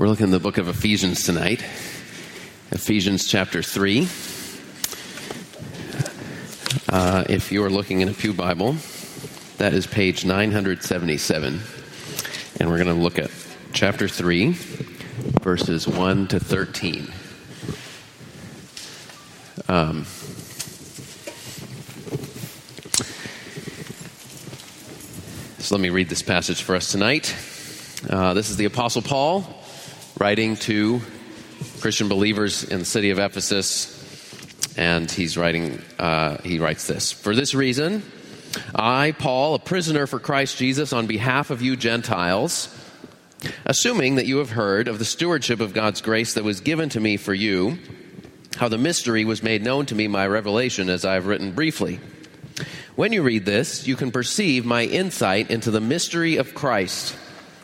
We're looking in the book of Ephesians tonight, Ephesians chapter 3. Uh, if you are looking in a Pew Bible, that is page 977. And we're going to look at chapter 3, verses 1 to 13. Um, so let me read this passage for us tonight. Uh, this is the Apostle Paul writing to Christian believers in the city of Ephesus, and he's writing. Uh, he writes this: For this reason, I, Paul, a prisoner for Christ Jesus, on behalf of you Gentiles, assuming that you have heard of the stewardship of God's grace that was given to me for you, how the mystery was made known to me by revelation, as I have written briefly. When you read this, you can perceive my insight into the mystery of Christ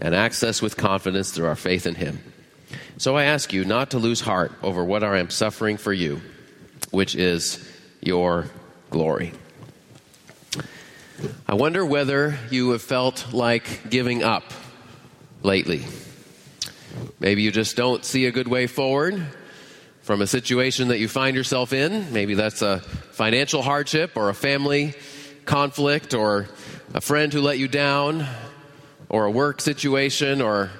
and access with confidence through our faith in Him. So I ask you not to lose heart over what I am suffering for you, which is your glory. I wonder whether you have felt like giving up lately. Maybe you just don't see a good way forward from a situation that you find yourself in. Maybe that's a financial hardship or a family conflict or a friend who let you down or a work situation or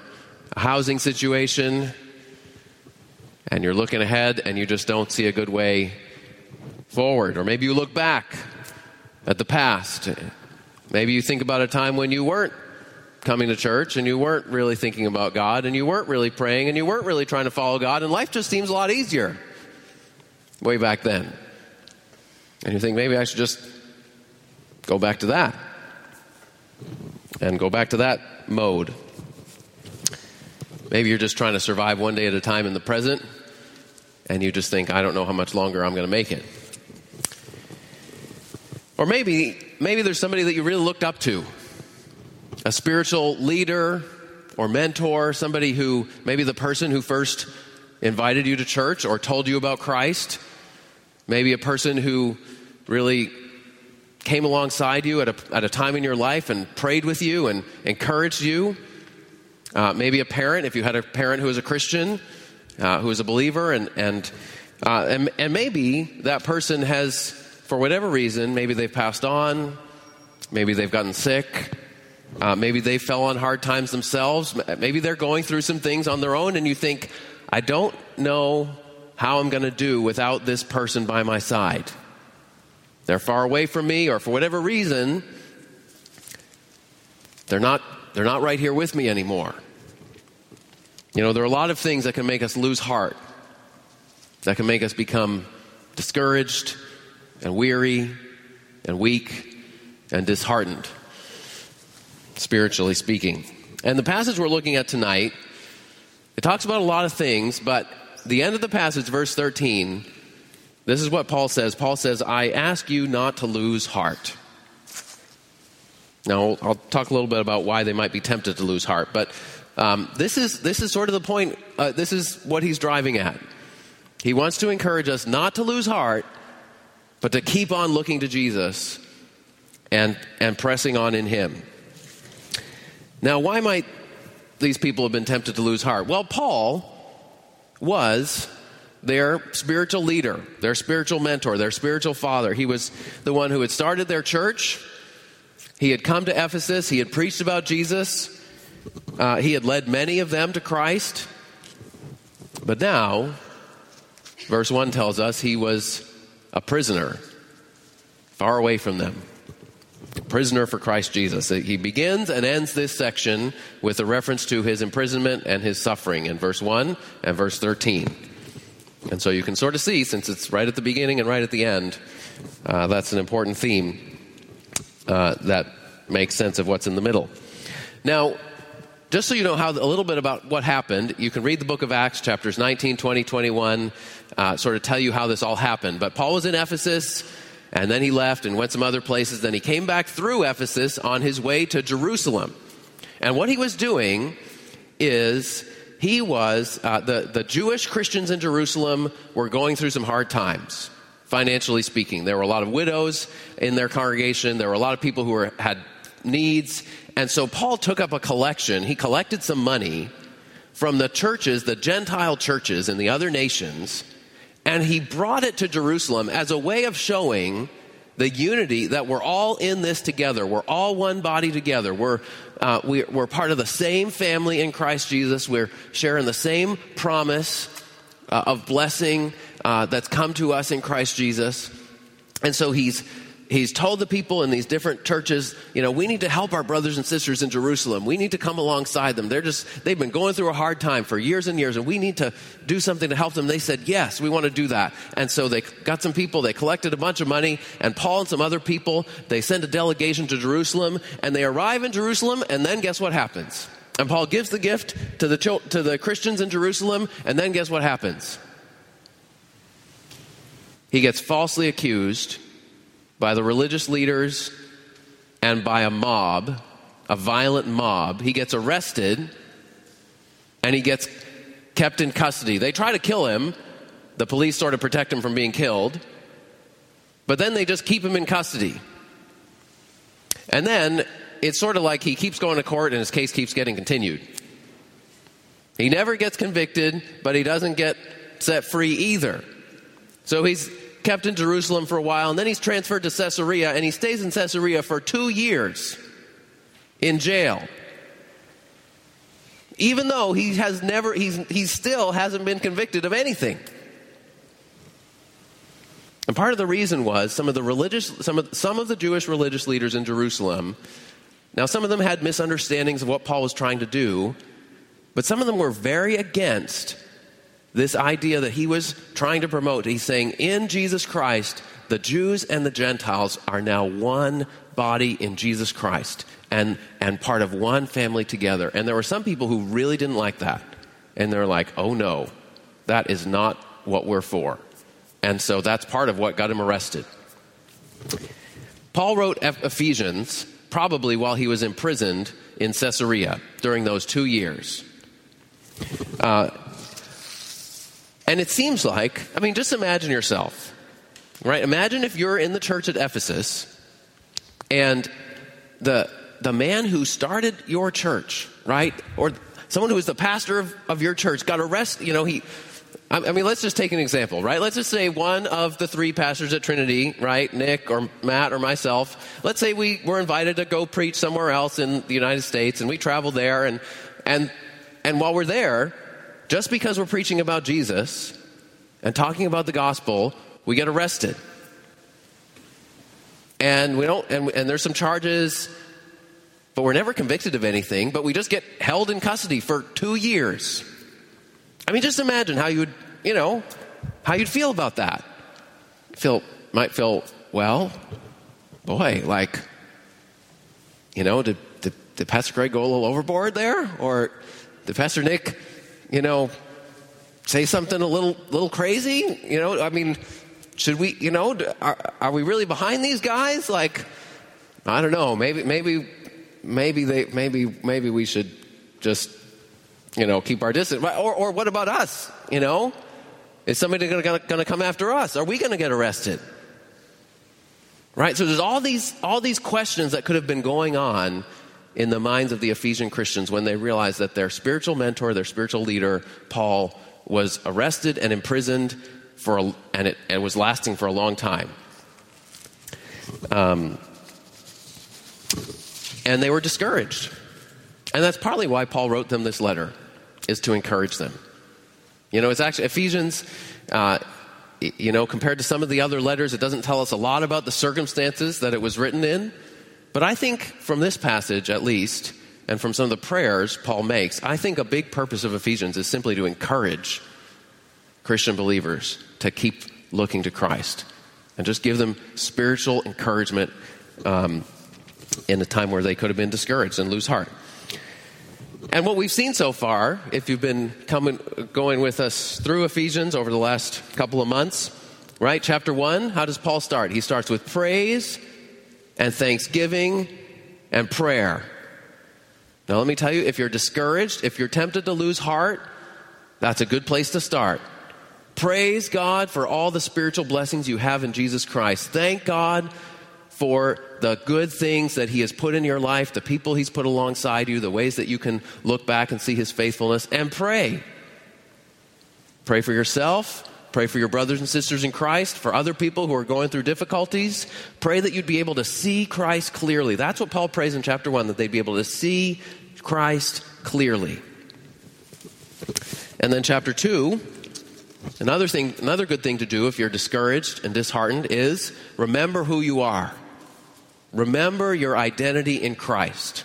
a housing situation, and you're looking ahead and you just don't see a good way forward. Or maybe you look back at the past. Maybe you think about a time when you weren't coming to church and you weren't really thinking about God and you weren't really praying and you weren't really trying to follow God, and life just seems a lot easier way back then. And you think maybe I should just go back to that and go back to that mode. Maybe you're just trying to survive one day at a time in the present, and you just think, I don't know how much longer I'm going to make it. Or maybe, maybe there's somebody that you really looked up to a spiritual leader or mentor, somebody who, maybe the person who first invited you to church or told you about Christ, maybe a person who really came alongside you at a, at a time in your life and prayed with you and encouraged you. Uh, maybe a parent, if you had a parent who was a Christian, uh, who was a believer, and, and, uh, and, and maybe that person has, for whatever reason, maybe they've passed on, maybe they've gotten sick, uh, maybe they fell on hard times themselves, maybe they're going through some things on their own, and you think, I don't know how I'm going to do without this person by my side. They're far away from me, or for whatever reason, they're not, they're not right here with me anymore. You know, there are a lot of things that can make us lose heart, that can make us become discouraged and weary and weak and disheartened, spiritually speaking. And the passage we're looking at tonight, it talks about a lot of things, but the end of the passage, verse 13, this is what Paul says. Paul says, I ask you not to lose heart. Now, I'll talk a little bit about why they might be tempted to lose heart, but um, this, is, this is sort of the point. Uh, this is what he's driving at. He wants to encourage us not to lose heart, but to keep on looking to Jesus and, and pressing on in Him. Now, why might these people have been tempted to lose heart? Well, Paul was their spiritual leader, their spiritual mentor, their spiritual father. He was the one who had started their church. He had come to Ephesus. He had preached about Jesus. Uh, he had led many of them to Christ. But now, Verse 1 tells us he was a prisoner, far away from them. Prisoner for Christ Jesus. He begins and ends this section with a reference to his imprisonment and his suffering in verse 1 and verse 13. And so you can sort of see, since it's right at the beginning and right at the end, uh, that's an important theme uh, that makes sense of what's in the middle. Now, just so you know how a little bit about what happened, you can read the book of Acts, chapters 19, 20, 21, uh, sort of tell you how this all happened. But Paul was in Ephesus, and then he left and went some other places. Then he came back through Ephesus on his way to Jerusalem. And what he was doing is he was, uh, the, the Jewish Christians in Jerusalem were going through some hard times, financially speaking. There were a lot of widows in their congregation, there were a lot of people who were, had needs. And so Paul took up a collection. He collected some money from the churches, the Gentile churches in the other nations, and he brought it to Jerusalem as a way of showing the unity that we're all in this together. We're all one body together. We're, uh, we, are part of the same family in Christ Jesus. We're sharing the same promise uh, of blessing uh, that's come to us in Christ Jesus. And so he's he's told the people in these different churches, you know, we need to help our brothers and sisters in Jerusalem. We need to come alongside them. They're just, they've been going through a hard time for years and years, and we need to do something to help them. They said, yes, we want to do that. And so they got some people, they collected a bunch of money, and Paul and some other people, they send a delegation to Jerusalem, and they arrive in Jerusalem, and then guess what happens? And Paul gives the gift to the, to the Christians in Jerusalem, and then guess what happens? He gets falsely accused by the religious leaders and by a mob, a violent mob. He gets arrested and he gets kept in custody. They try to kill him. The police sort of protect him from being killed. But then they just keep him in custody. And then it's sort of like he keeps going to court and his case keeps getting continued. He never gets convicted, but he doesn't get set free either. So he's kept in Jerusalem for a while, and then he's transferred to Caesarea, and he stays in Caesarea for two years in jail. Even though he has never, he's, he still hasn't been convicted of anything. And part of the reason was some of the religious, some of, some of the Jewish religious leaders in Jerusalem, now some of them had misunderstandings of what Paul was trying to do, but some of them were very against this idea that he was trying to promote. He's saying, in Jesus Christ, the Jews and the Gentiles are now one body in Jesus Christ and, and part of one family together. And there were some people who really didn't like that. And they're like, oh no, that is not what we're for. And so that's part of what got him arrested. Paul wrote Ephesians probably while he was imprisoned in Caesarea during those two years. Uh, and it seems like, I mean, just imagine yourself, right? Imagine if you're in the church at Ephesus and the, the man who started your church, right? Or someone who was the pastor of, of your church got arrested, you know, he, I mean, let's just take an example, right? Let's just say one of the three pastors at Trinity, right? Nick or Matt or myself. Let's say we were invited to go preach somewhere else in the United States and we travel there and, and, and while we're there, just because we're preaching about Jesus and talking about the gospel, we get arrested. And we don't and, and there's some charges, but we're never convicted of anything, but we just get held in custody for 2 years. I mean, just imagine how you would, you know, how you'd feel about that. Feel might feel, well, boy, like you know, did, did, did Pastor Greg go a little overboard there? Or did Pastor Nick you know, say something a little little crazy? You know, I mean, should we, you know, are, are we really behind these guys? Like, I don't know. Maybe maybe maybe they maybe maybe we should just you know keep our distance. Or or what about us? You know, is somebody going to come after us? Are we going to get arrested? Right. So there's all these all these questions that could have been going on in the minds of the Ephesian Christians when they realized that their spiritual mentor, their spiritual leader, Paul, was arrested and imprisoned for a, and it, it, was lasting for a long time. Um, and they were discouraged. And that's partly why Paul wrote them this letter, is to encourage them. You know, it's actually Ephesians, uh, you know, compared to some of the other letters, it doesn't tell us a lot about the circumstances that it was written in. But I think from this passage, at least, and from some of the prayers Paul makes, I think a big purpose of Ephesians is simply to encourage Christian believers to keep looking to Christ and just give them spiritual encouragement um, in a time where they could have been discouraged and lose heart. And what we've seen so far, if you've been coming, going with us through Ephesians over the last couple of months, right? Chapter 1, how does Paul start? He starts with praise and thanksgiving and prayer. Now, let me tell you if you're discouraged, if you're tempted to lose heart, that's a good place to start. Praise God for all the spiritual blessings you have in Jesus Christ. Thank God for the good things that He has put in your life, the people He's put alongside you, the ways that you can look back and see His faithfulness, and pray. Pray for yourself. Pray for your brothers and sisters in Christ, for other people who are going through difficulties. Pray that you'd be able to see Christ clearly. That's what Paul prays in chapter 1, that they'd be able to see Christ clearly. And then chapter 2, another thing another good thing to do if you're discouraged and disheartened is remember who you are. Remember your identity in Christ.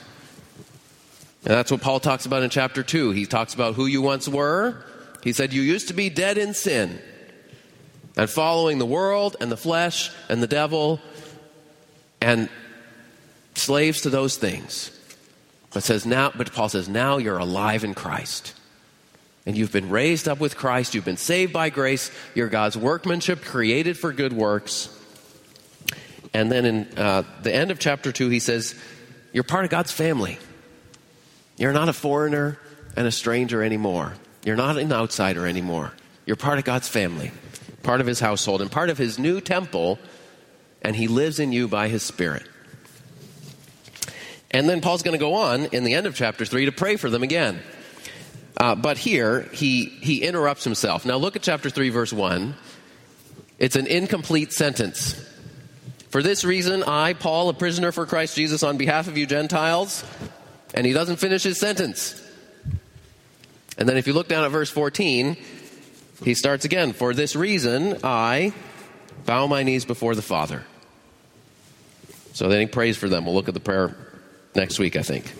And that's what Paul talks about in chapter 2. He talks about who you once were. He said, You used to be dead in sin and following the world and the flesh and the devil and slaves to those things. But says now but Paul says now you're alive in Christ. And you've been raised up with Christ, you've been saved by grace, you're God's workmanship created for good works. And then in uh, the end of chapter 2, he says, You're part of God's family. You're not a foreigner and a stranger anymore. You're not an outsider anymore. You're part of God's family, part of his household, and part of his new temple, and he lives in you by his Spirit. And then Paul's going to go on in the end of chapter 3 to pray for them again. Uh, but here, he, he interrupts himself. Now, look at chapter 3, verse 1. It's an incomplete sentence. For this reason, I, Paul, a prisoner for Christ Jesus, on behalf of you Gentiles, and he doesn't finish his sentence. And then if you look down at verse 14, he starts again. For this reason, I bow my knees before the Father. So then he prays for them. We'll look at the prayer next week, I think.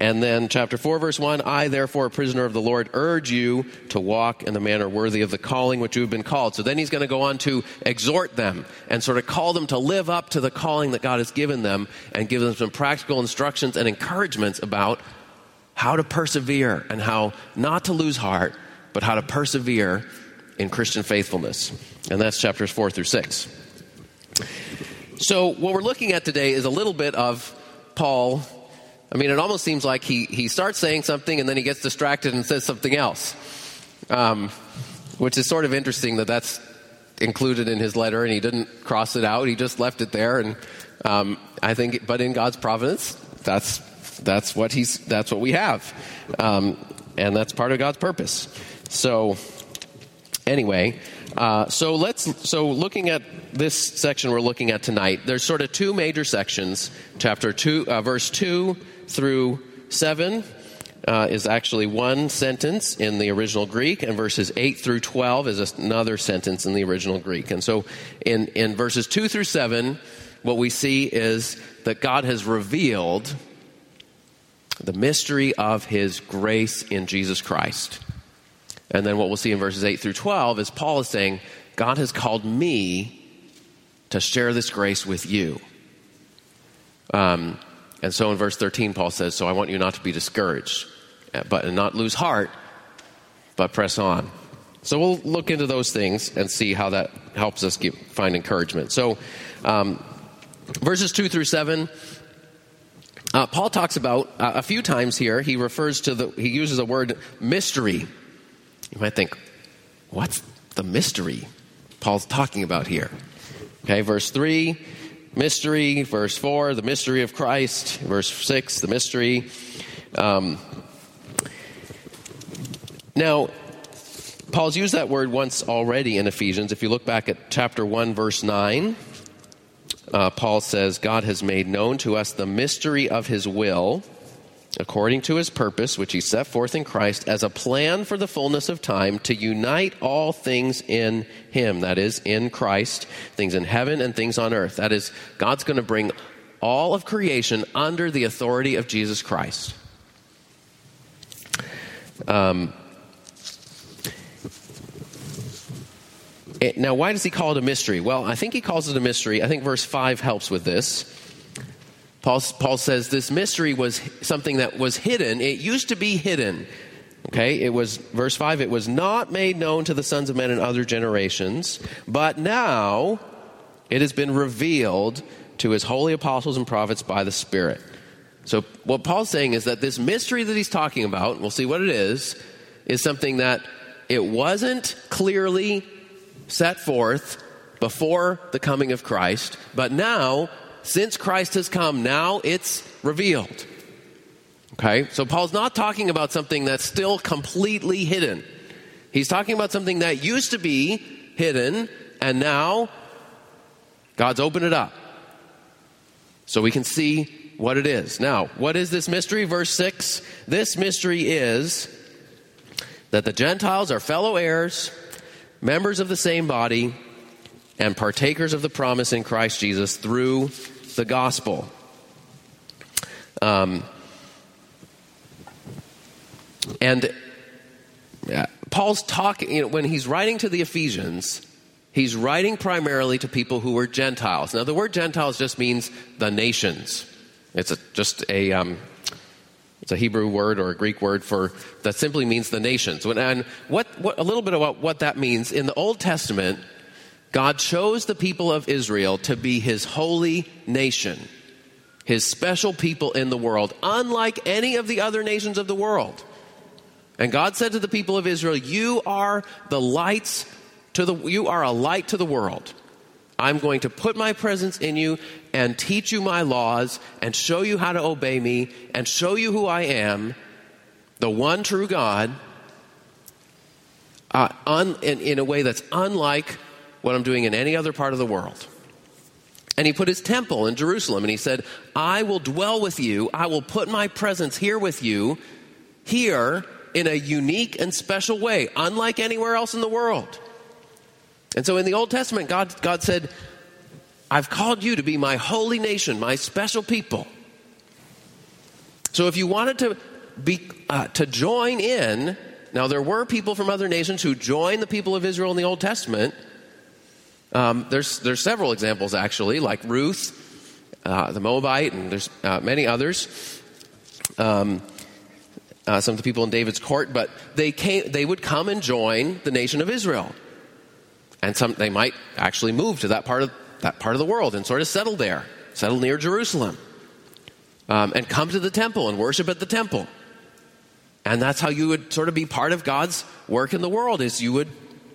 And then, chapter 4, verse 1 I, therefore, a prisoner of the Lord, urge you to walk in the manner worthy of the calling which you have been called. So then he's going to go on to exhort them and sort of call them to live up to the calling that God has given them and give them some practical instructions and encouragements about how to persevere and how not to lose heart, but how to persevere in Christian faithfulness. And that's chapters 4 through 6. So, what we're looking at today is a little bit of Paul I mean, it almost seems like he, he starts saying something and then he gets distracted and says something else, um, which is sort of interesting that that's included in his letter and he didn't cross it out. He just left it there. And um, I think, but in God's providence, that's, that's, what, he's, that's what we have. Um, and that's part of God's purpose. So, anyway, uh, so let's so looking at this section we're looking at tonight. There's sort of two major sections. Chapter two, uh, verse two through 7 uh, is actually one sentence in the original Greek, and verses 8 through 12 is another sentence in the original Greek. And so in, in verses 2 through 7, what we see is that God has revealed the mystery of his grace in Jesus Christ. And then what we'll see in verses 8 through 12 is Paul is saying, God has called me to share this grace with you. Um, and so in verse 13, Paul says, So I want you not to be discouraged, uh, but not lose heart, but press on. So we'll look into those things and see how that helps us get, find encouragement. So, um, verses 2 through 7. Uh, Paul talks about uh, a few times here. He refers to the, he uses the word mystery. You might think, what's the mystery Paul's talking about here? Okay, verse 3 mystery. Verse 4, the mystery of Christ. Verse 6, the mystery. Um, now, Paul's used that word once already in Ephesians. If you look back at chapter 1, verse 9, uh, Paul says, God has made known to us the mystery of his will. According to his purpose, which he set forth in Christ, as a plan for the fullness of time to unite all things in him. That is, in Christ, things in heaven and things on earth. That is, God's going to bring all of creation under the authority of Jesus Christ. Um, now, why does he call it a mystery? Well, I think he calls it a mystery. I think verse 5 helps with this. Paul, Paul says this mystery was something that was hidden. It used to be hidden. Okay, it was, verse 5, it was not made known to the sons of men in other generations, but now it has been revealed to his holy apostles and prophets by the Spirit. So, what Paul's saying is that this mystery that he's talking about, we'll see what it is, is something that it wasn't clearly set forth before the coming of Christ, but now since Christ has come, now it's revealed. Okay? So Paul's not talking about something that's still completely hidden. He's talking about something that used to be hidden, and now God's opened it up. So we can see what it is. Now, what is this mystery? Verse 6 This mystery is that the Gentiles are fellow heirs, members of the same body and partakers of the promise in Christ Jesus through the gospel. Um, and uh, Paul's talking, you know, when he's writing to the Ephesians, he's writing primarily to people who were Gentiles. Now, the word Gentiles just means the nations. It's a, just a, um, it's a Hebrew word or a Greek word for that simply means the nations. And what, what a little bit about what that means in the Old Testament, God chose the people of Israel to be his holy nation, his special people in the world, unlike any of the other nations of the world. And God said to the people of Israel, You are the lights to the you are a light to the world. I'm going to put my presence in you and teach you my laws and show you how to obey me and show you who I am, the one true God, uh, un, in, in a way that's unlike what I'm doing in any other part of the world. And he put his temple in Jerusalem and he said, I will dwell with you, I will put my presence here with you, here in a unique and special way, unlike anywhere else in the world. And so in the Old Testament, God, God said, I've called you to be my holy nation, my special people. So if you wanted to be uh, to join in, now there were people from other nations who joined the people of Israel in the Old Testament, um, there's, there's several examples, actually, like Ruth, uh, the Moabite, and there's uh, many others. Um, uh, some of the people in David's court, but they, came, they would come and join the nation of Israel. And some, they might actually move to that part, of, that part of the world and sort of settle there, settle near Jerusalem, um, and come to the temple and worship at the temple. And that's how you would sort of be part of God's work in the world, is you would,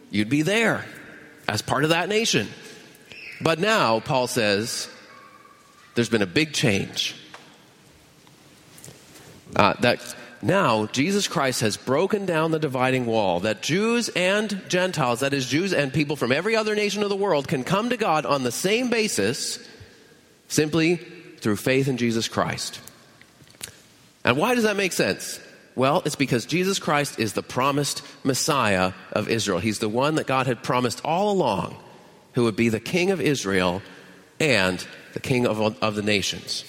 you'd be there as part of that nation. But now, Paul says, there's been a big change. Uh, that now Jesus Christ has broken down the dividing wall, that Jews and Gentiles, that is, Jews and people from every other nation of the world, can come to God on the same basis simply through faith in Jesus Christ. And why does that make sense? Well, it's because Jesus Christ is the promised Messiah of Israel. He's the one that God had promised all along who would be the king of Israel and the king of, of the nations.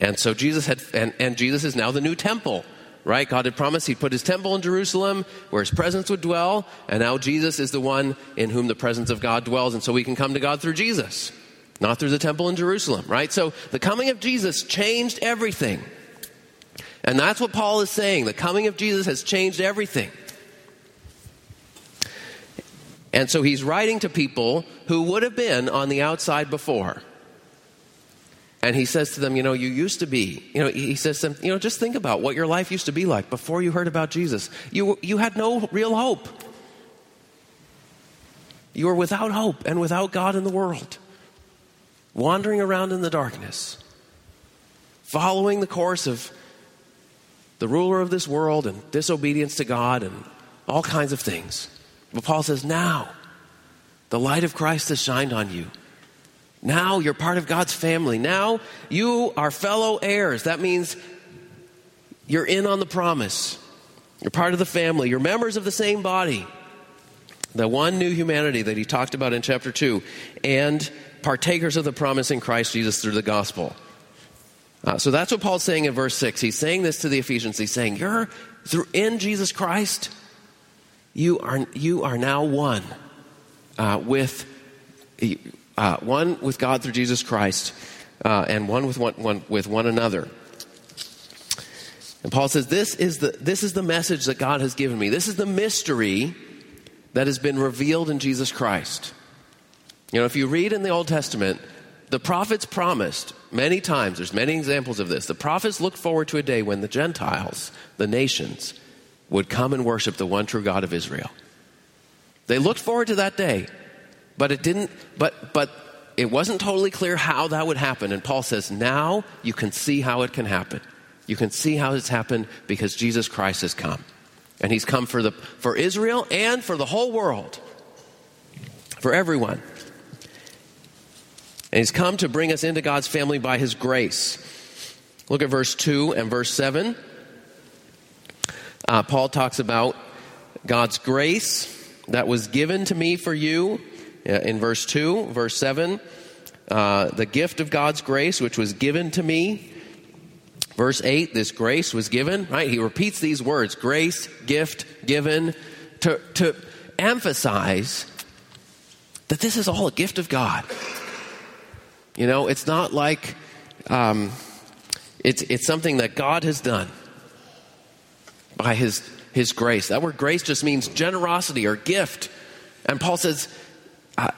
And so Jesus had, and, and Jesus is now the new temple, right? God had promised he'd put his temple in Jerusalem where his presence would dwell, and now Jesus is the one in whom the presence of God dwells, and so we can come to God through Jesus, not through the temple in Jerusalem, right? So the coming of Jesus changed everything. And that's what Paul is saying. The coming of Jesus has changed everything. And so he's writing to people who would have been on the outside before. And he says to them, You know, you used to be, you know, he says to them, You know, just think about what your life used to be like before you heard about Jesus. You, you had no real hope. You were without hope and without God in the world, wandering around in the darkness, following the course of the ruler of this world and disobedience to God and all kinds of things. But Paul says, now the light of Christ has shined on you. Now you're part of God's family. Now you are fellow heirs. That means You're in on the promise. You're part of the family. You're members of the same body. The one new humanity that he talked about in chapter 2, and partakers of the promise in Christ Jesus through the gospel. Uh, so that's what Paul's saying in verse 6. He's saying this to the Ephesians. He's saying, You're through in Jesus Christ, you are, you are now one uh, with uh, one with God through Jesus Christ, uh, and one with one, one with one another. And Paul says, this is, the, this is the message that God has given me. This is the mystery that has been revealed in Jesus Christ. You know, if you read in the Old Testament, the prophets promised many times, there's many examples of this. The prophets looked forward to a day when the Gentiles, the nations, would come and worship the one true God of Israel. They looked forward to that day, but it didn't, but, but it wasn't totally clear how that would happen. And Paul says, now you can see how it can happen. You can see how it's happened because Jesus Christ has come. And he's come for, the, for Israel and for the whole world, for everyone. And he's come to bring us into God's family by his grace. Look at verse 2 and verse 7. Uh, Paul talks about God's grace that was given to me for you in verse 2. Verse 7, uh, the gift of God's grace which was given to me Verse 8, this grace was given, right? He repeats these words grace, gift, given, to, to emphasize that this is all a gift of God. You know, it's not like um, it's, it's something that God has done by his, his grace. That word grace just means generosity or gift. And Paul says uh,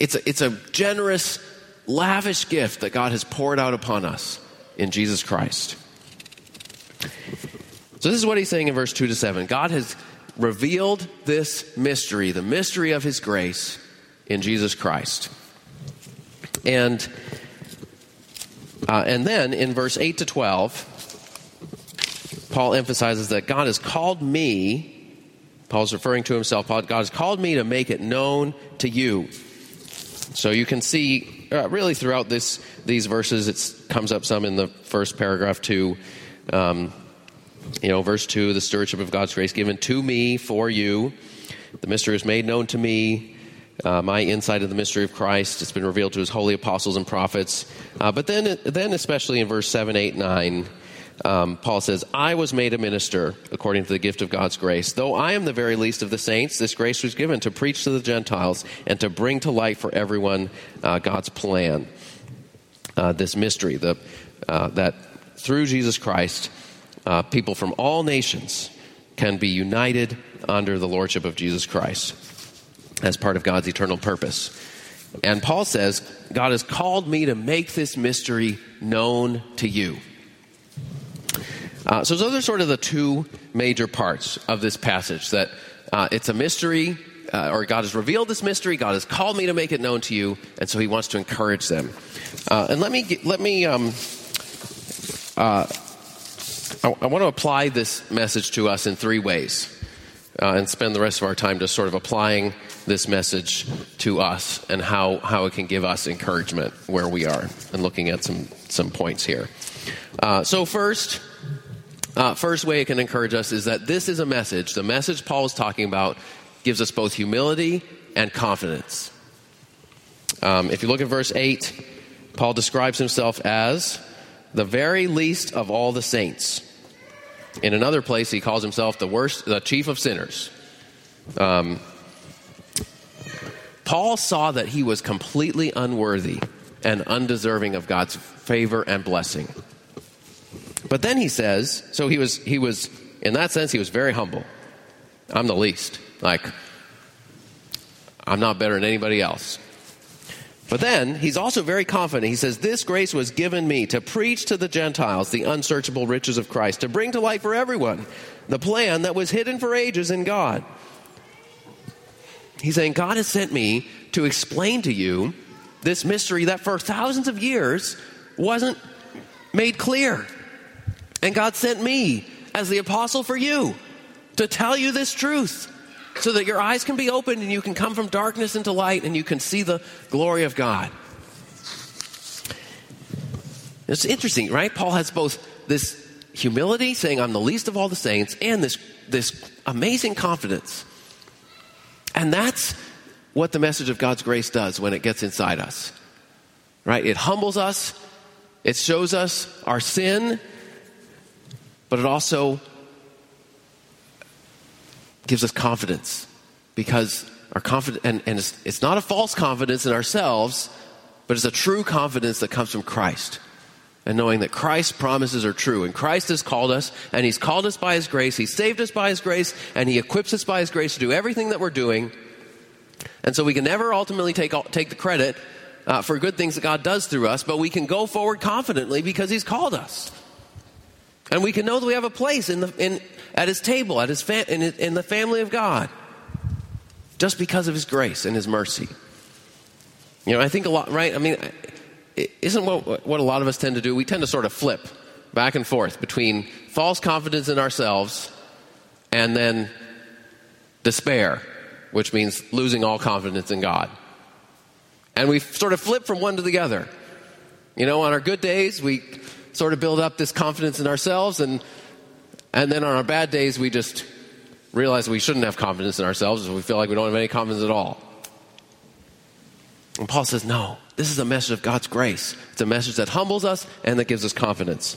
it's, a, it's a generous, lavish gift that God has poured out upon us in Jesus Christ. So, this is what he's saying in verse 2 to 7. God has revealed this mystery, the mystery of his grace in Jesus Christ. And, uh, and then in verse 8 to 12, Paul emphasizes that God has called me, Paul's referring to himself, God has called me to make it known to you. So you can see uh, really throughout this these verses, it comes up some in the first paragraph too. Um, you know, verse two: the stewardship of God's grace given to me for you. The mystery is made known to me. Uh, my insight of the mystery of Christ. It's been revealed to his holy apostles and prophets. Uh, but then, then especially in verse 7, 8, 9, um, Paul says, I was made a minister according to the gift of God's grace. Though I am the very least of the saints, this grace was given to preach to the Gentiles and to bring to light for everyone uh, God's plan. Uh, this mystery the, uh, that through Jesus Christ, uh, people from all nations can be united under the lordship of Jesus Christ as part of God's eternal purpose. And Paul says, God has called me to make this mystery known to you. Uh, so those are sort of the two major parts of this passage that uh, it's a mystery, uh, or God has revealed this mystery, God has called me to make it known to you, and so he wants to encourage them. Uh, and let me, let me, um, uh, I, I, want to apply this message to us in three ways. Uh, and spend the rest of our time just sort of applying this message to us and how, how it can give us encouragement where we are and looking at some, some points here. so, first, uh, first way it can encourage us is that this is a message. The message Paul is talking about gives us both humility and confidence. Um, if you look at verse 8, Paul describes himself as the very least of all the saints. In another place, he calls himself the worst, the chief of sinners. Um, Paul saw that he was completely unworthy and undeserving of God's favor and blessing. But then he says, so he was, he was, in that sense, he was very humble. I'm the least. Like, I'm not better than anybody else. But then he's also very confident. He says, This grace was given me to preach to the Gentiles the unsearchable riches of Christ, to bring to light for everyone the plan that was hidden for ages in God. He's saying, God has sent me to explain to you this mystery that for thousands of years wasn't made clear. And God sent me as the apostle for you to tell you this truth so that your eyes can be opened and you can come from darkness into light and you can see the glory of God. It's interesting, right? Paul has both this humility, saying, I'm the least of all the saints, and this, this amazing confidence. And that's what the message of God's grace does when it gets inside us. Right? It humbles us, it shows us our sin, but it also gives us confidence because our confidence, and, and it's, it's not a false confidence in ourselves, but it's a true confidence that comes from Christ. And knowing that Christ's promises are true. And Christ has called us, and He's called us by His grace. He saved us by His grace, and He equips us by His grace to do everything that we're doing. And so we can never ultimately take, take the credit uh, for good things that God does through us, but we can go forward confidently because He's called us. And we can know that we have a place in the, in, at His table, at his fa- in, in the family of God, just because of His grace and His mercy. You know, I think a lot, right? I mean, isn't what, what a lot of us tend to do? We tend to sort of flip back and forth between false confidence in ourselves and then despair, which means losing all confidence in God. And we sort of flip from one to the other. You know, on our good days, we sort of build up this confidence in ourselves, and, and then on our bad days, we just realize we shouldn't have confidence in ourselves, and we feel like we don't have any confidence at all. And Paul says, no, this is a message of God's grace. It's a message that humbles us and that gives us confidence.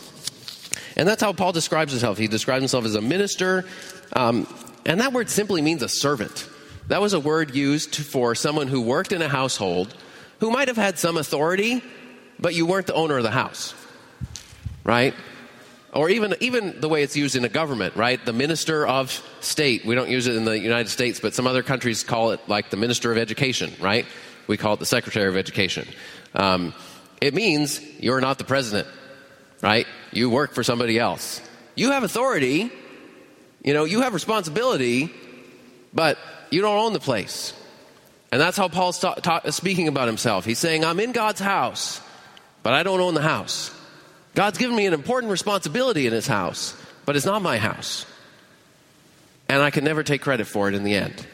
And that's how Paul describes himself. He describes himself as a minister, um, and that word simply means a servant. That was a word used for someone who worked in a household who might have had some authority, but you weren't the owner of the house, right? Or even, even the way it's used in a government, right? The minister of state. We don't use it in the United States, but some other countries call it like the minister of education, right? We call it the Secretary of Education. Um, it means you're not the president, right? You work for somebody else. You have authority, you know, you have responsibility, but you don't own the place. And that's how Paul's ta- ta- speaking about himself. He's saying, I'm in God's house, but I don't own the house. God's given me an important responsibility in his house, but it's not my house. And I can never take credit for it in the end.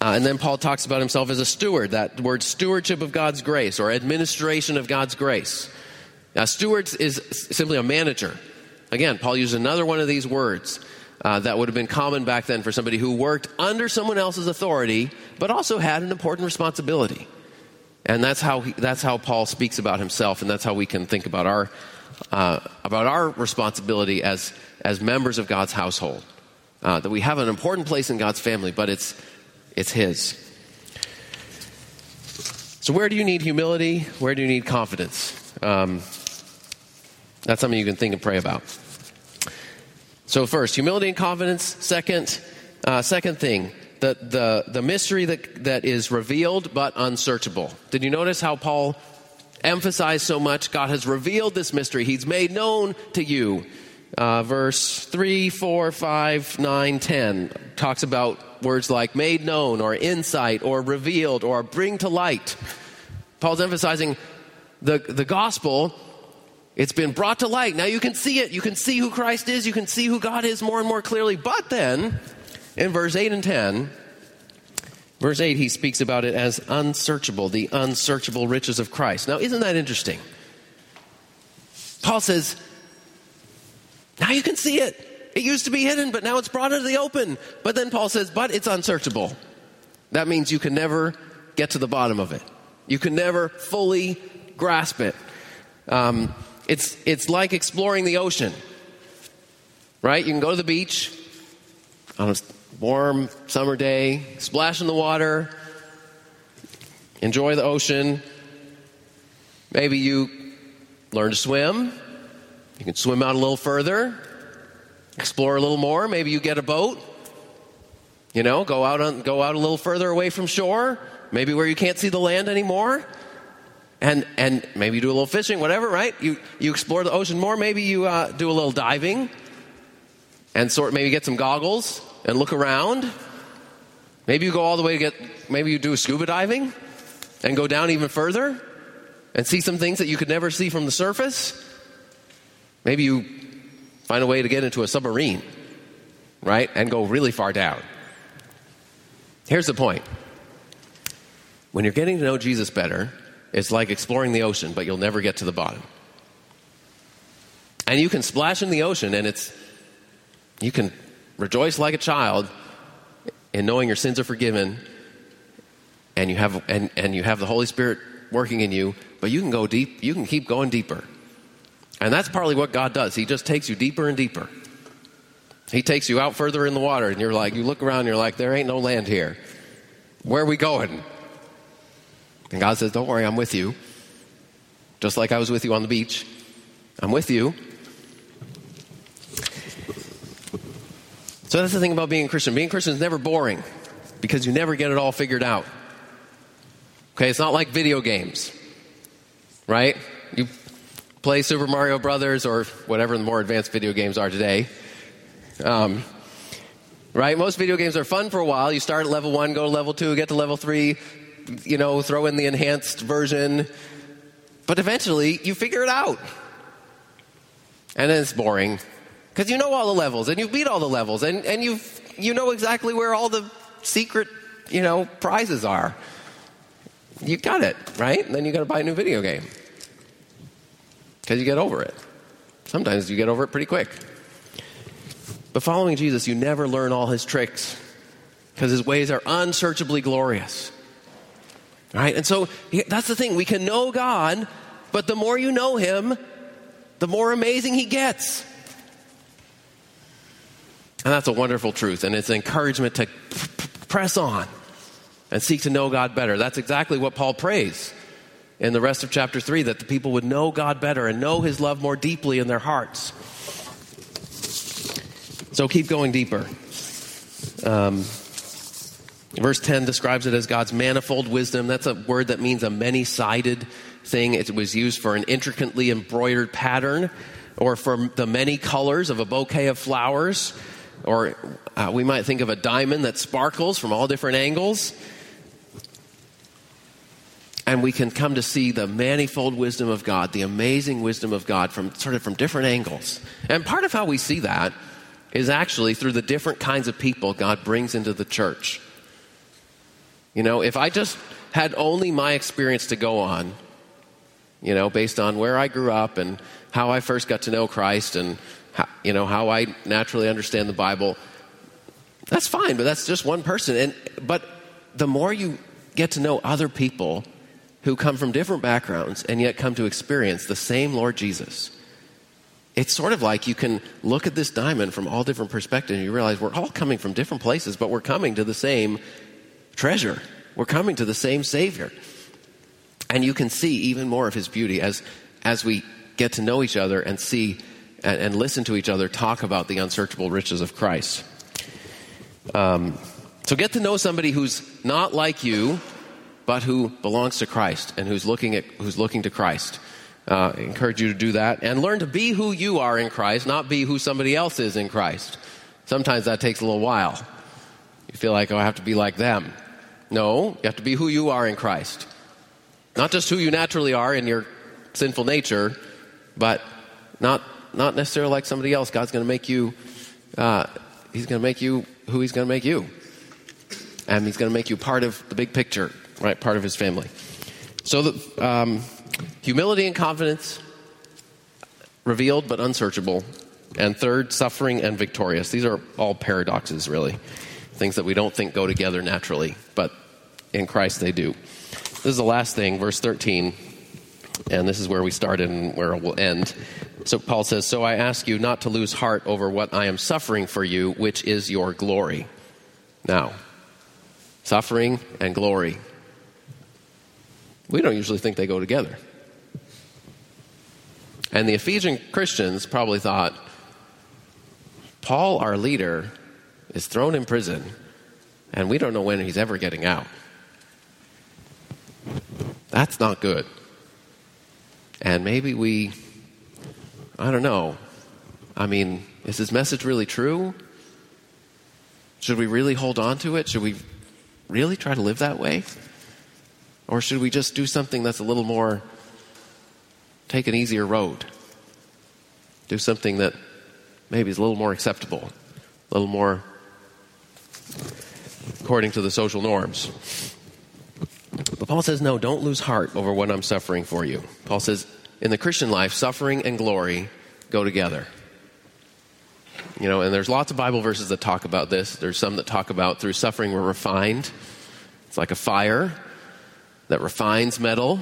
Uh, and then Paul talks about himself as a steward, that word stewardship of God's grace or administration of God's grace. Now, steward is simply a manager. Again, Paul used another one of these words uh, that would have been common back then for somebody who worked under someone else's authority, but also had an important responsibility. And that's how, he, that's how Paul speaks about himself, and that's how we can think about our, uh, about our responsibility as, as members of God's household. Uh, that we have an important place in God's family, but it's it's His. So, where do you need humility? Where do you need confidence? Um, that's something you can think and pray about. So, first, humility and confidence. Second, uh, second thing, the, the, the mystery that, that is revealed but unsearchable. Did you notice how Paul emphasized so much? God has revealed this mystery, He's made known to you. Uh, verse 3, 4, 5, 9, 10 talks about words like made known or insight or revealed or bring to light. Paul's emphasizing the, the gospel, it's been brought to light. Now you can see it. You can see who Christ is. You can see who God is more and more clearly. But then, in verse 8 and 10, verse 8, he speaks about it as unsearchable, the unsearchable riches of Christ. Now, isn't that interesting? Paul says, now you can see it. It used to be hidden, but now it's brought into the open. But then Paul says, but it's unsearchable. That means you can never get to the bottom of it. You can never fully grasp it. Um, it's, it's like exploring the ocean, right? You can go to the beach on a warm summer day, splash in the water, enjoy the ocean. Maybe you learn to swim. You can swim out a little further explore a little more. Maybe you get a boat. You know, go out on, go out a little further away from shore, maybe where you can't see the land anymore. And, and maybe you do a little fishing, whatever, right? You, you explore the ocean more. Maybe you uh, do a little diving and sort maybe get some goggles and look around. Maybe you go all the way to get, maybe you do scuba diving and go down even further and see some things that you could never see from the surface. Maybe you Find a way to get into a submarine, right? And go really far down. Here's the point when you're getting to know Jesus better, it's like exploring the ocean, but you'll never get to the bottom. And you can splash in the ocean and it's, you can rejoice like a child in knowing your sins are forgiven and you have, and, and you have the Holy Spirit working in you, but you can go deep, you can keep going deeper. And that's partly what God does. He just takes you deeper and deeper. He takes you out further in the water, and you're like, you look around, and you're like, there ain't no land here. Where are we going? And God says, Don't worry, I'm with you. Just like I was with you on the beach, I'm with you. So that's the thing about being a Christian. Being a Christian is never boring because you never get it all figured out. Okay, it's not like video games, right? Play Super Mario Brothers or whatever the more advanced video games are today. Um, right? Most video games are fun for a while. You start at level one, go to level two, get to level three, you know, throw in the enhanced version. But eventually, you figure it out. And then it's boring. Because you know all the levels, and you beat all the levels, and, and you you know exactly where all the secret, you know, prizes are. You got it, right? And then you got to buy a new video game. Because you get over it. Sometimes you get over it pretty quick. But following Jesus, you never learn all his tricks because his ways are unsearchably glorious. Right? And so that's the thing. We can know God, but the more you know him, the more amazing he gets. And that's a wonderful truth. And it's an encouragement to press on and seek to know God better. That's exactly what Paul prays in the rest of chapter 3 that the people would know God better and know his love more deeply in their hearts. So keep going deeper. Um, verse 10 describes it as God's manifold wisdom. That's a word that means a many sided thing. It was used for an intricately embroidered pattern or for the many colors of a bouquet of flowers. Or uh, we might think of a diamond that sparkles from all different angles. And we can come to see the manifold wisdom of God, the amazing wisdom of God from sort of from different angles. And part of how we see that is actually through the different kinds of people God brings into the church. You know, if I just had only my experience to go on, you know, based on where I grew up and how I first got to know Christ and, how, you know, how I naturally understand the Bible, that's fine, but that's just one person. And, but the more you get to know other people who come from different backgrounds and yet come to experience the same Lord Jesus, it's sort of like you can look at this diamond from all different perspectives and you realize we're all coming from different places, but we're coming to the same treasure. We're coming to the same Savior. And you can see even more of his beauty as, as we get to know each other and see and, and listen to each other talk about the unsearchable riches of Christ. Um, so get to know somebody who's not like you, but who belongs to Christ and who's looking, at, who's looking to Christ. Uh, I encourage you to do that and learn to be who you are in Christ, not be who somebody else is in Christ. Sometimes that takes a little while. You feel like, oh, I have to be like them. No, you have to be who you are in Christ. Not just who you naturally are in your sinful nature, but not, not necessarily like somebody else. God's going to make you, uh, He's going to make you who He's going to make you. And He's going to make you part of the big picture, right? Part of His family. So, the, um, humility and confidence, revealed but unsearchable. And third, suffering and victorious. These are all paradoxes, really. Things that we don't think go together naturally, but in Christ they do. This is the last thing, verse 13. And this is where we started and where it will end. So Paul says, So I ask you not to lose heart over what I am suffering for you, which is your glory. Now, suffering and glory. We don't usually think they go together. And the Ephesian Christians probably thought, Paul, our leader, is thrown in prison, and we don't know when he's ever getting out. That's not good. And maybe we, I don't know. I mean, is this message really true? Should we really hold on to it? Should we really try to live that way? Or should we just do something that's a little more, take an easier road? Do something that maybe is a little more acceptable, a little more according to the social norms. But Paul says, no, don't lose heart over what I'm suffering for you. Paul says, in the Christian life, suffering and glory go together. You know, and there's lots of Bible verses that talk about this. There's some that talk about through suffering we're refined. It's like a fire that refines metal.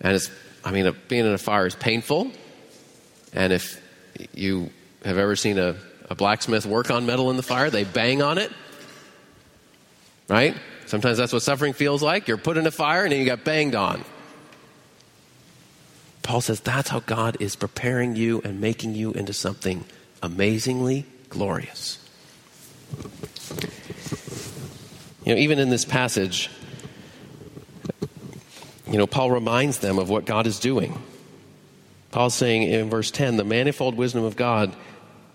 And it's, I mean, being in a fire is painful. And if you have ever seen a, a blacksmith work on metal in the fire, they bang on it. Right? Sometimes that's what suffering feels like. You're put in a fire and then you got banged on. Paul says that's how God is preparing you and making you into something amazingly glorious. You know, even in this passage, you know, Paul reminds them of what God is doing. Paul's saying in verse 10 the manifold wisdom of God,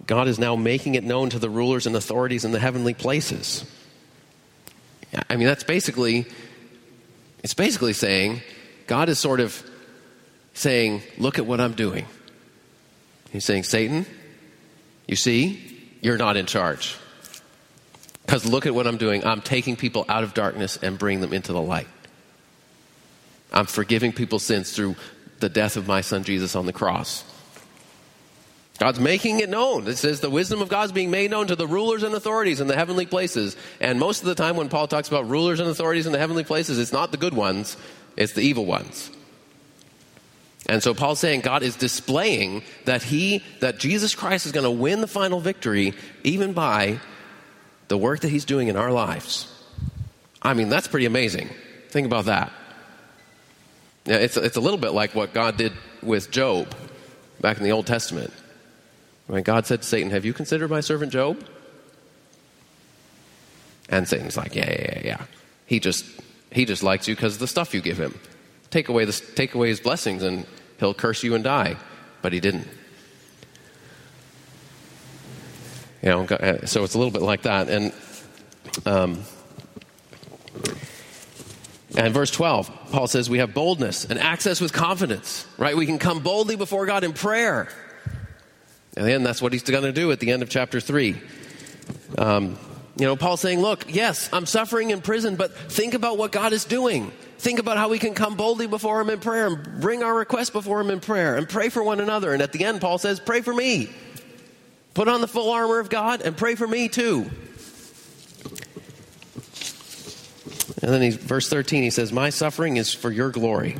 God is now making it known to the rulers and authorities in the heavenly places. I mean, that's basically, it's basically saying God is sort of saying, Look at what I'm doing. He's saying, Satan, you see, you're not in charge. Because look at what I'm doing. I'm taking people out of darkness and bringing them into the light. I'm forgiving people's sins through the death of my son Jesus on the cross. God's making it known. It says the wisdom of God is being made known to the rulers and authorities in the heavenly places. And most of the time, when Paul talks about rulers and authorities in the heavenly places, it's not the good ones, it's the evil ones. And so Paul's saying God is displaying that he that Jesus Christ is going to win the final victory even by the work that he's doing in our lives. I mean, that's pretty amazing. Think about that. It's, it's a little bit like what God did with Job back in the Old Testament. When God said to Satan, Have you considered my servant Job? And Satan's like, Yeah, yeah, yeah, yeah. He just, he just likes you because of the stuff you give him. Take away, the, take away his blessings and he'll curse you and die. But he didn't. You know, uh, so it's a little bit like that. And, um, and verse 12, Paul says we have boldness and access with confidence, right? We can come boldly before God in prayer. And then that's what he's going to do at the end of chapter 3. Um, you know, Paul's saying, look, yes, I'm suffering in prison, but think about what God is doing. Think about how we can come boldly before Him in prayer and bring our requests before Him in prayer and pray for one another. And at the end, Paul says, pray for me. Put on the full armor of God and pray for me too. And then he, verse 13, he says, My suffering is for your glory.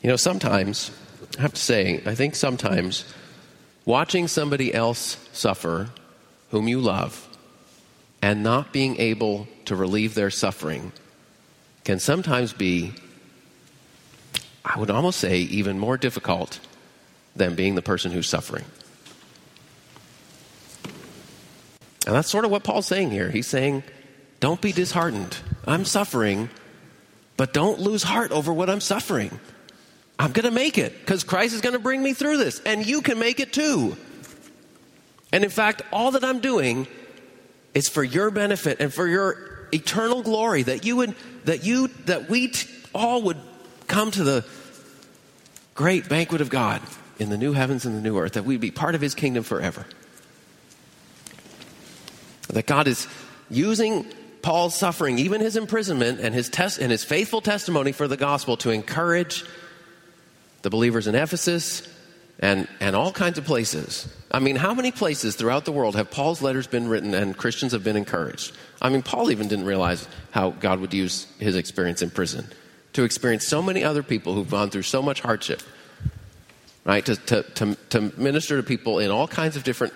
You know, sometimes, I have to say, I think sometimes watching somebody else suffer whom you love and not being able to relieve their suffering can sometimes be, I would almost say, even more difficult than being the person who's suffering. And that's sort of what Paul's saying here. He's saying, don't be disheartened. I'm suffering, but don't lose heart over what I'm suffering. I'm going to make it because Christ is going to bring me through this, and you can make it too. And in fact, all that I'm doing is for your benefit and for your eternal glory that you would that you that we t- all would come to the great banquet of God in the new heavens and the new earth that we'd be part of his kingdom forever. That God is using Paul's suffering, even his imprisonment and his test and his faithful testimony for the gospel to encourage the believers in Ephesus and, and all kinds of places. I mean, how many places throughout the world have Paul's letters been written and Christians have been encouraged? I mean, Paul even didn't realize how God would use his experience in prison to experience so many other people who've gone through so much hardship, right? To, to, to, to minister to people in all kinds of different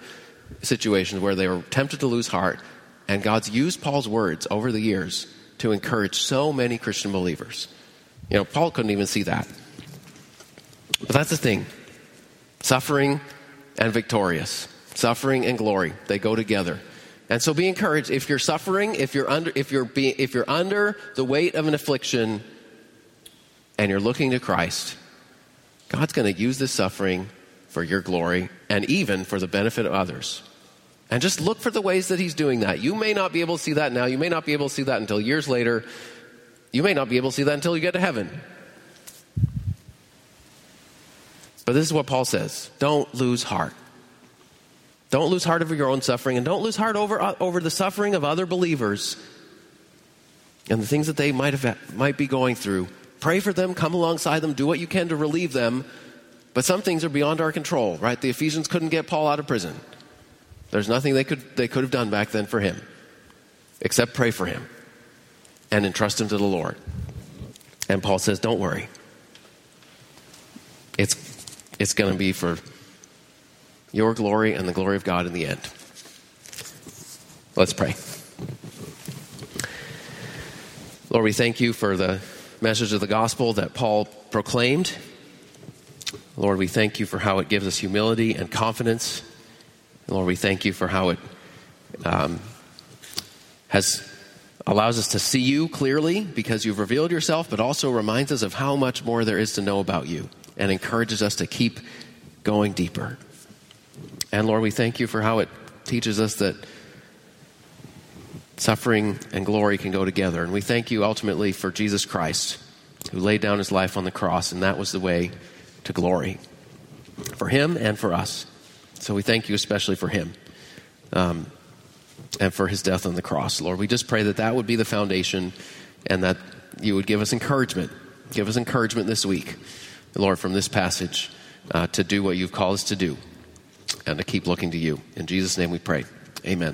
situations where they were tempted to lose heart. And God's used Paul's words over the years to encourage so many Christian believers. You know, Paul couldn't even see that. But that's the thing suffering and victorious, suffering and glory, they go together. And so be encouraged if you're suffering, if you're under if you're be, if you're under the weight of an affliction and you're looking to Christ, God's going to use this suffering for your glory and even for the benefit of others. And just look for the ways that he's doing that. You may not be able to see that now. You may not be able to see that until years later. You may not be able to see that until you get to heaven. But this is what Paul says don't lose heart. Don't lose heart over your own suffering, and don't lose heart over, uh, over the suffering of other believers and the things that they might, have, might be going through. Pray for them, come alongside them, do what you can to relieve them, But some things are beyond our control, right? The Ephesians couldn't get Paul out of prison. There's nothing they could, they could have done back then for him except pray for him and entrust him to the Lord. And Paul says, Don't worry. It's, it's going to be for your glory and the glory of God in the end. Let's pray. Lord, we thank you for the message of the gospel that Paul proclaimed. Lord, we thank you for how it gives us humility and confidence. Lord, we thank you for how it um, has allows us to see you clearly because you've revealed yourself, but also reminds us of how much more there is to know about you and encourages us to keep going deeper. And Lord, we thank you for how it teaches us that suffering and glory can go together. And we thank you ultimately for Jesus Christ, who laid down his life on the cross, and that was the way to glory for him and for us. So we thank you especially for him um, and for his death on the cross, Lord. We just pray that that would be the foundation and that you would give us encouragement. Give us encouragement this week, Lord, from this passage uh, to do what you've called us to do and to keep looking to you. In Jesus' name we pray. Amen.